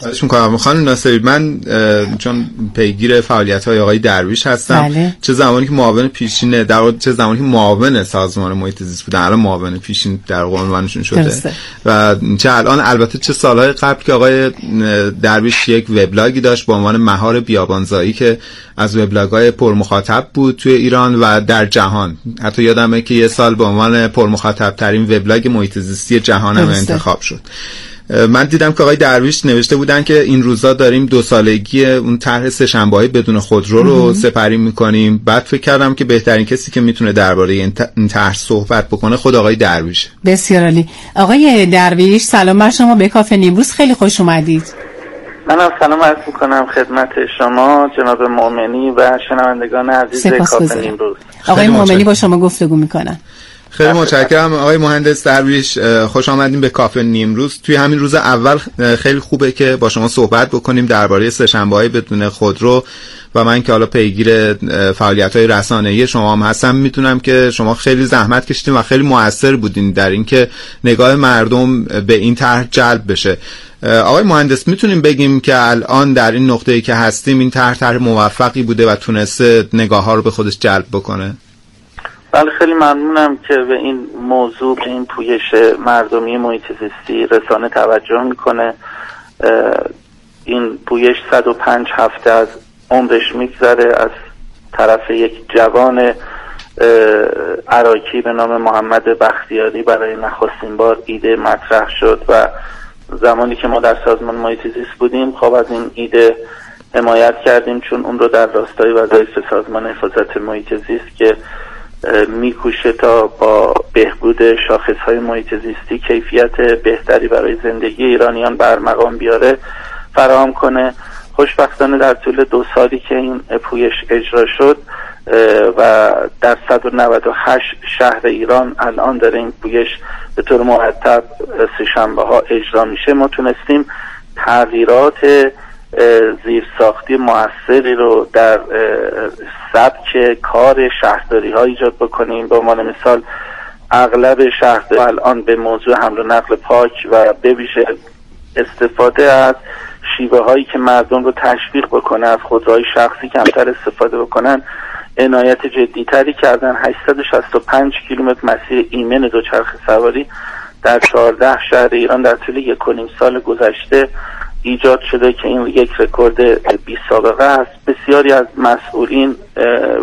خواهش می‌کنم خانم ناصری من چون پیگیر فعالیت های آقای درویش هستم بله. چه زمانی که معاون پیشین در چه زمانی که معاون سازمان محیط زیست بودن الان معاون پیشین در عنوانشون شده درسته. و چه الان البته چه سالهای قبل که آقای درویش یک وبلاگی داشت با عنوان مهار بیابانزایی که از وبلاگ های پرمخاطب بود توی ایران و در جهان حتی یادمه که یه سال به عنوان پرمخاطب ترین وبلاگ محیط زیستی جهان هم. انتخاب شد من دیدم که آقای درویش نوشته بودن که این روزا داریم دو سالگی اون طرح سه‌شنبه های بدون خودرو رو سپری می‌کنیم. بعد فکر کردم که بهترین کسی که می‌تونه درباره این طرح صحبت بکنه خود آقای درویشه بسیار عالی. آقای درویش سلام بر شما. به کافه نیمروز خیلی خوش اومدید. منم سلام عرض می‌کنم خدمت شما جناب مؤمنی و شنوندگان عزیز کافه نیمروز. آقای مؤمنی. با شما گفتگو می‌کنن. خیلی متشکرم. آقای مهندس درویش خوش آمدیم به کافه نیمروز. توی همین روز اول خیلی خوبه که با شما صحبت بکنیم درباره سه‌شنبه های بدون خودرو و من که حالا پیگیر فعالیت های رسانه‌ای شما هم هستم می‌تونم که شما خیلی زحمت کشیدین و خیلی موثر بودین در اینکه نگاه مردم به این طرح جلب بشه. آقای مهندس می‌تونیم بگیم که الان در این نقطه‌ای که هستیم این طرح طرح موفقی بوده و تونسته نگاه ها رو به خودش جلب بکنه؟ بله خیلی ممنونم که به این موضوع به این پویش مردمی محیط زیستی رسانه توجه می‌کنه. این پویش 105 هفته از عمرش میگذره از طرف یک جوان اه، عراکی به نام محمد بختیاری برای نخستین بار ایده مطرح شد و زمانی که ما در سازمان محیط زیست بودیم خب از این ایده حمایت کردیم چون اون رو در راستای وظایف سازمان حفاظت محیط زیست که میکوشه تا با بهبود شاخص های محیط زیستی کیفیت بهتری برای زندگی ایرانیان بر مقام بیاره فراهم کنه. خوشبختانه در طول دو سالی که این پویش اجرا شد و در 198 شهر ایران الان داره این پویش به طور مرتب سهشنبه ها اجرا میشه. ما تونستیم تغییرات زیرساختی موثری رو در سبک کار شهرداری ها ایجاد بکنیم. به عنوان مثال اغلب شهرداری الان به موضوع حمل و نقل پاک و به ویژه استفاده از شیوه هایی که مردم رو تشویق بکنه از خودروهای شخصی کمتر استفاده بکنن عنایت جدیتری کردن. 865 کیلومتر مسیر ایمن دوچرخه سواری در 14 شهر ایران در طول یک سال گذشته ایجاد شده که این یک رکورد بی سابقه است بسیاری از مسئولین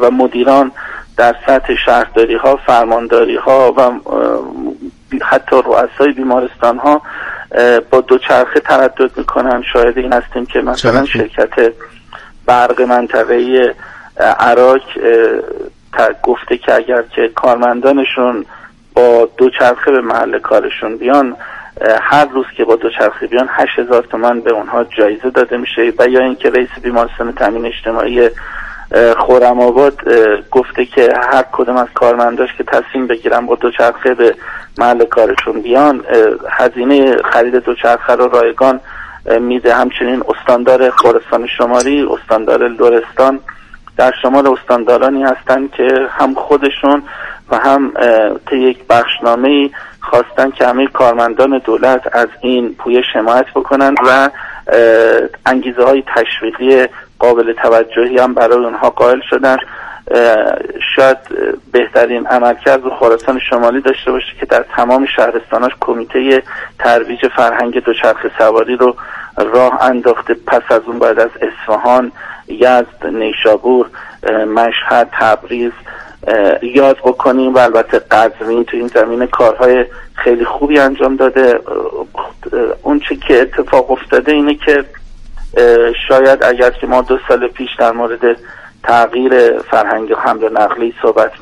و مدیران در سطح شهرداری ها فرمانداری ها و حتی رؤسای بیمارستان ها با دوچرخه تردد می‌کنن شاهد این هستیم که مثلا. شرکت برق منطقه عراق گفته که اگر که کارمندانشون با دوچرخه به محل کارشون بیان هر روز که با دوچرخه بیان 8000 تومان به اونها جایزه داده میشه و یا اینکه رئیس بیمارستان تامین اجتماعی خرم آباد گفته که هر کدوم از کارمنداش که تصمیم بگیرن با دوچرخه به محل کارشون بیان هزینه خرید دوچرخه رو رایگان میده. همچنین استاندار خراسان شمالی استاندار لرستان در شمال استاندارانی هستند که هم خودشون و هم طی یک بخشنامه خواستن که همه کارمندان دولت از این پویش حمایت بکنن و انگیزه های تشویقی قابل توجهی هم برای اونها قائل شدن. شاید بهترین عملکرد رو خراسان شمالی داشته باشه که در تمام شهرستاناش کمیته ترویج فرهنگ دوچرخه سواری رو راه انداخته. پس از اون بعد از اصفهان یزد نیشابور مشهد تبریز یاد بکنیم و البته قزوین تو این زمینه کارهای خیلی خوبی انجام داده. اون چی که اتفاق افتاده اینه که شاید اگر که ما دو سال پیش در مورد تغییر فرهنگ حمل و نقلی صحبت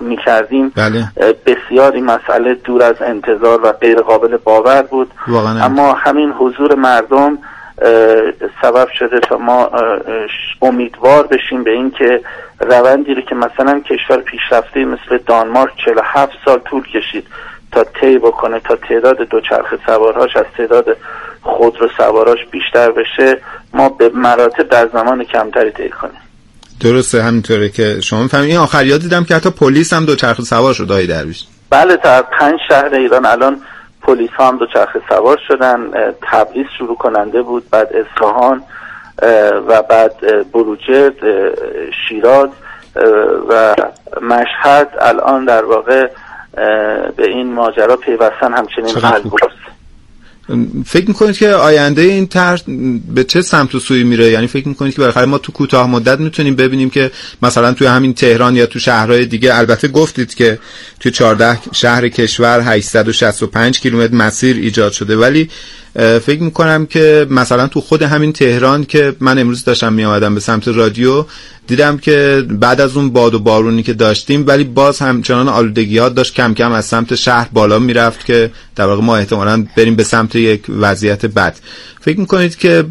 می کردیم بله. بسیاری مسئله دور از انتظار و غیر قابل باور بود. واقعا. اما همین حضور مردم سبب شده تا ما امیدوار بشیم به این که روندی رو که مثلا کشور پیشرفته مثل دانمارک 47 سال طول کشید تا طی بکنه تا تعداد دوچرخه سوارهاش از تعداد خودرو سواراش بیشتر بشه ما به مراتب در زمان کمتری طی کنیم. درسته همینطوره که شما می‌فهمید این آخریا دیدم که حتی پلیس هم دوچرخه سوار شد آقای درویش. بله در پنج شهر ایران الان پلیس ها هم دوچرخه سوار شدن تبریز شروع کننده بود بعد اصفهان و بعد بروجرد شیراز و مشهد الان در واقع به این ماجرا پیوستن همچنین فکر می‌کنید که آینده این طرح به چه سمت و سوی میره؟ یعنی فکر می‌کنید که برای ما تو کوتاه مدت می‌تونیم ببینیم که مثلا توی همین تهران یا تو شهرهای دیگه البته گفتید که تو 14 شهر کشور 865 کیلومتر مسیر ایجاد شده ولی فکر می‌کنم که مثلا تو خود همین تهران که من امروز داشتم میآمدم به سمت رادیو دیدم که بعد از اون باد و بارونی که داشتیم ولی باز همچنان آلودگی ها داشت کم کم از سمت شهر بالا می‌رفت که در واقع ما احتمالا بریم به سمت یک وضعیت بد. فکر می‌کنید که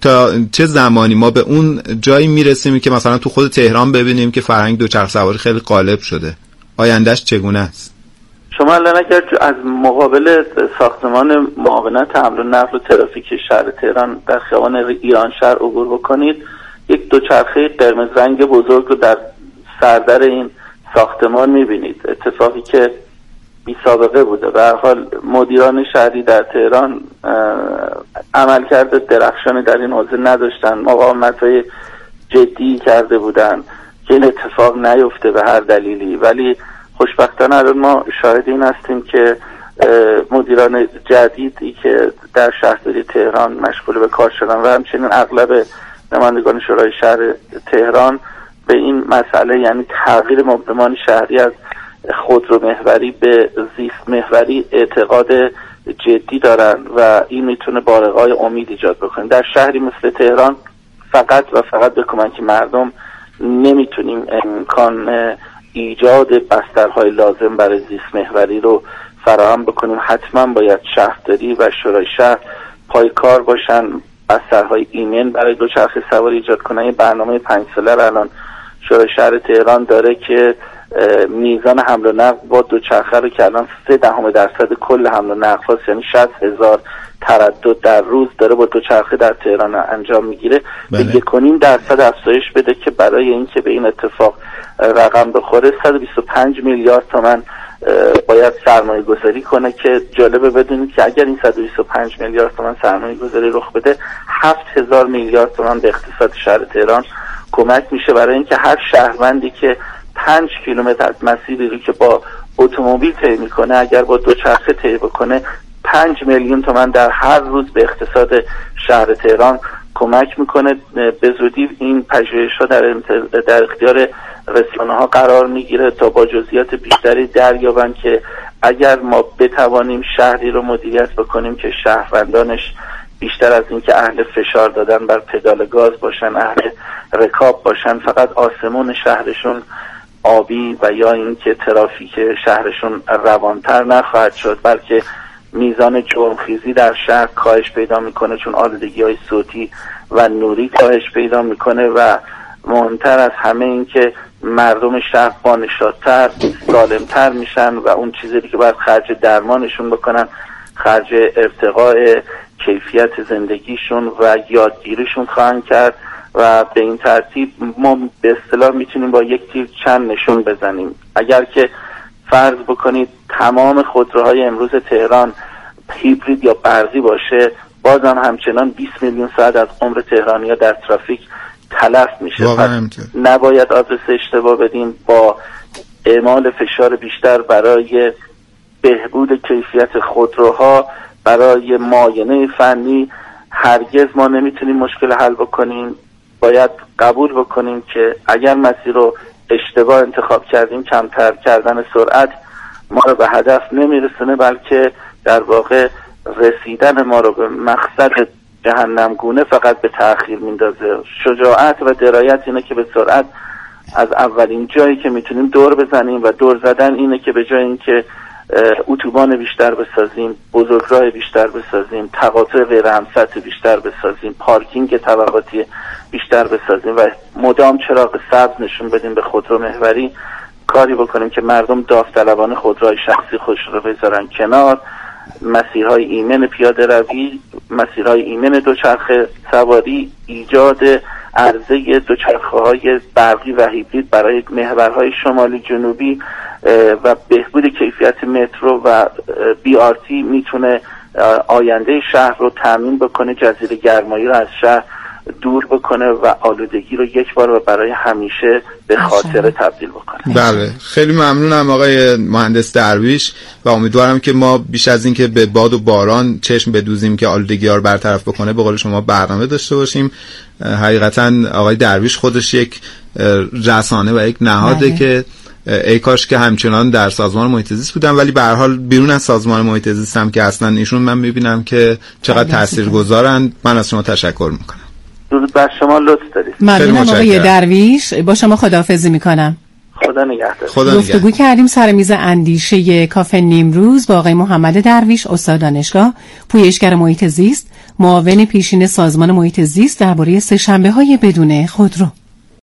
تا چه زمانی ما به اون جایی می‌رسیم که مثلا تو خود تهران ببینیم که فرهنگ دوچرخ سواری خیلی غالب شده؟ آیندهش چگونه است؟ شما الان اگر از مقابل ساختمان معاونت حمل و نقل و ترافیک شهر تهران در خیابان ایران شهر عبور بکنید یک دوچرخه قرمز رنگ بزرگ رو در سردر این ساختمان می‌بینید. اتفاقی که بی سابقه بوده. به حال مدیران شهری در تهران عملکرد درخشانی در این حوزه نداشتن. مقاومت های جدی کرده بودن. که این اتفاق نیفته به هر دلیلی. ولی خوشبختانه الان ما شاهد این هستیم که مدیران جدیدی که در شهرداری تهران مشغول به کار شدن و همچنین اغلب نمایندگان شورای شهر تهران به این مسئله یعنی تغییر مبلمان شهری از خودرو محوری به زیست محوری اعتقاد جدی دارن و این می‌تونه بارقای امید ایجاد بکنه. در شهری مثل تهران فقط و فقط به کمک مردم نمی‌تونیم امکان ایجاد بسترهای لازم برای زیست محوری رو فراهم بکنیم. حتما باید شهرداری و شورای شهر پای کار باشن بسترهای ایمن برای دوچرخه سواری ایجاد کنن. یه برنامه پنج ساله الان شورای شهر تهران داره که میزان حمل و نقل با دوچرخه رو که الان سه دهم درصد کل حمل و نقل هاست یعنی 60 هزار تردد در روز داره با دوچرخه در تهران انجام می‌گیره. به بله. یکونیم درصد افزایش بده که برای اینکه به این اتفاق رقم بخوره 125 میلیارد تومن باید سرمایه گذاری کنه که جالبه بدونید که اگر این 125 میلیارد تومن سرمایه گذاری رخ بده 7000 میلیارد تومن به اقتصاد شهر تهران کمک میشه. برای اینکه هر شهروندی که 5 کیلومتر از مسیری رو که با اتومبیل طی می‌کنه اگر با دوچرخه طی بکنه 5 میلیون تومن در هر روز به اقتصاد شهر تهران کمک می‌کنه به زودی این پژوهش ها در, در اختیار رسانه ها قرار می‌گیره تا با جزئیات بیشتری دریابن که اگر ما بتوانیم شهری رو مدیریت بکنیم که شهروندانش بیشتر از اینکه اهل فشار دادن بر پدال گاز باشن اهل رکاب باشن فقط آسمون شهرشون آبی و یا اینکه ترافیک شهرشون روانتر نخواهد شد بلکه میزان جرمخیزی در شهر کاهش پیدا می‌کنه چون آلودگی های صوتی و نوری کاهش پیدا می‌کنه و مهمتر از همه این که مردم شهر بانشادتر سالمتر میشن و اون چیزی که باید خرج درمانشون بکنن خرج ارتقاء کیفیت زندگیشون و یادگیریشون خواهند کرد و به این ترتیب ما به اصطلاح می‌تونیم با یک تیر چند نشون بزنیم. اگر که فرض بکنید تمام خودروهای امروز تهران هیبرید یا برقی باشه بازم همچنان 20 میلیون ساعت از عمر تهرانیا در ترافیک تلف میشه. نباید آدرس اشتباه بدیم. با اعمال فشار بیشتر برای بهبود کیفیت خودروها برای ماینه فنی هرگز ما نمی‌تونیم مشکل حل بکنیم. باید قبول بکنیم که اگر مسیر رو اشتباه انتخاب کردیم کمتر کردن سرعت ما رو به هدف نمیرسونه بلکه در واقع رسیدن ما رو به مقصد جهنم گونه فقط به تاخیر میندازه. شجاعت و درایت اینه که به سرعت از اولین جایی که می‌تونیم دور بزنیم و دور زدن اینه که به جای اینکه اتوبان بیشتر بسازیم بزرگراه بیشتر بسازیم تقاطع غیر بیشتر بسازیم پارکینگ طبقاتی بیشتر بسازیم و مدام چراغ سبز نشون بدیم به خودرو محوری. کاری بکنیم که مردم داوطلبانه خودروهای شخصی خوش رو بذارن کنار. مسیرهای ایمن پیاده روی مسیرهای ایمن دوچرخه سواری ایجاد عرضه دوچرخه های برقی و هیبرید برای محورهای شمالی جنوبی و بهبود کیفیت مترو و بی آرتی می‌تونه آینده شهر رو تامین بکنه جزیره گرمایی رو از شهر دور بکنه و آلودگی رو یک بار و برای همیشه به خاطر تبدیل بکنه. بله. خیلی ممنونم آقای مهندس درویش و امیدوارم که ما بیش از اینکه به باد و باران چشم بدوزیم که آلودگی ها رو برطرف بکنه به قول شما برنامه داشته باشیم. حقیقتا آقای درویش خودش یک رسانه و یک نهاده بله. که ای کاش که همچنان در سازمان محیط زیست بودن ولی به هر حال بیرون از سازمان محیط زیست هم که اصلا ایشون من می‌بینم که چقدر تاثیرگذارن. من از شما تشکر می‌کنم. درود بر شما لطف دارید. ممنونم آقای درویش. با شما خداحافظی می‌کنم. خدا نگهدار. خدا گفتگو کردیم سر میز اندیشه کافه نیمروز با آقای محمد درویش استاد دانشگاه. پویشگر محیط زیست معاون پیشین سازمان محیط زیست درباره سه شنبه های بدون خودرو.